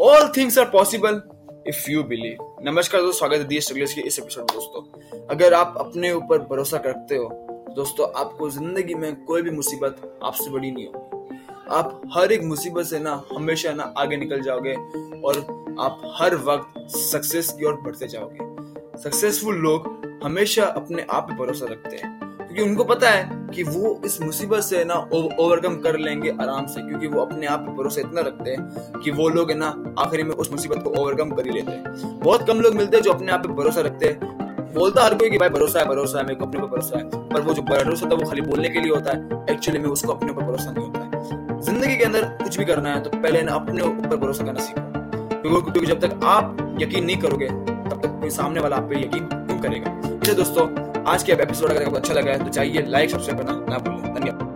All things are possible if you believe नमस्कार दोस्तों, स्वागत है के इस एपिसोड में दोस्तों। अगर आप अपने ऊपर भरोसा करते हो, दोस्तों, आपको ज़िंदगी में कोई भी मुसीबत आपसे बड़ी नहीं होगी। आप हर एक मुसीबत से ना, हमेशा ना आगे निकल जाओगे और आप हर वक्त सक्सेस की ओर बढ़ते जाओगे। सक्सेसफुल लोग हमेशा अपने आप पे भरोसा रखते हैं। क्योंकि उनको पता है कि वो इस मुसीबत से ना ओवरकम कर लेंगे आराम से, क्योंकि वो अपने आप पे भरोसा इतना रखते हैं कि वो लोग है ना आखिरी में उस मुसीबत को ओवरकम कर ही लेते हैं। बहुत कम लोग मिलते हैं जो अपने आप पे भरोसा रखते हैं। बोलता हर कोई कि भाई भरोसा है भरोसा है, मेरे को अपने पर भरोसा है। पर वो जो भरोसा है वो खाली बोलने के लिए होता है। एक्चुअली में उसको अपने ऊपर भरोसा नहीं होता है। ज़िंदगी के अंदर कुछ भी करना है तो पहले ना अपने ऊपर भरोसा करना सीखो। क्योंकि जब तक आप यकीन नहीं करोगे, तब तक कोई सामने वाला आप पे यकीन क्यों करेगा? इसलिए दोस्तों आज के एपिसोड अगर आपको अच्छा लगा है तो चाहिए लाइक सब्सक्राइब करना ना भूलें धन्यवाद।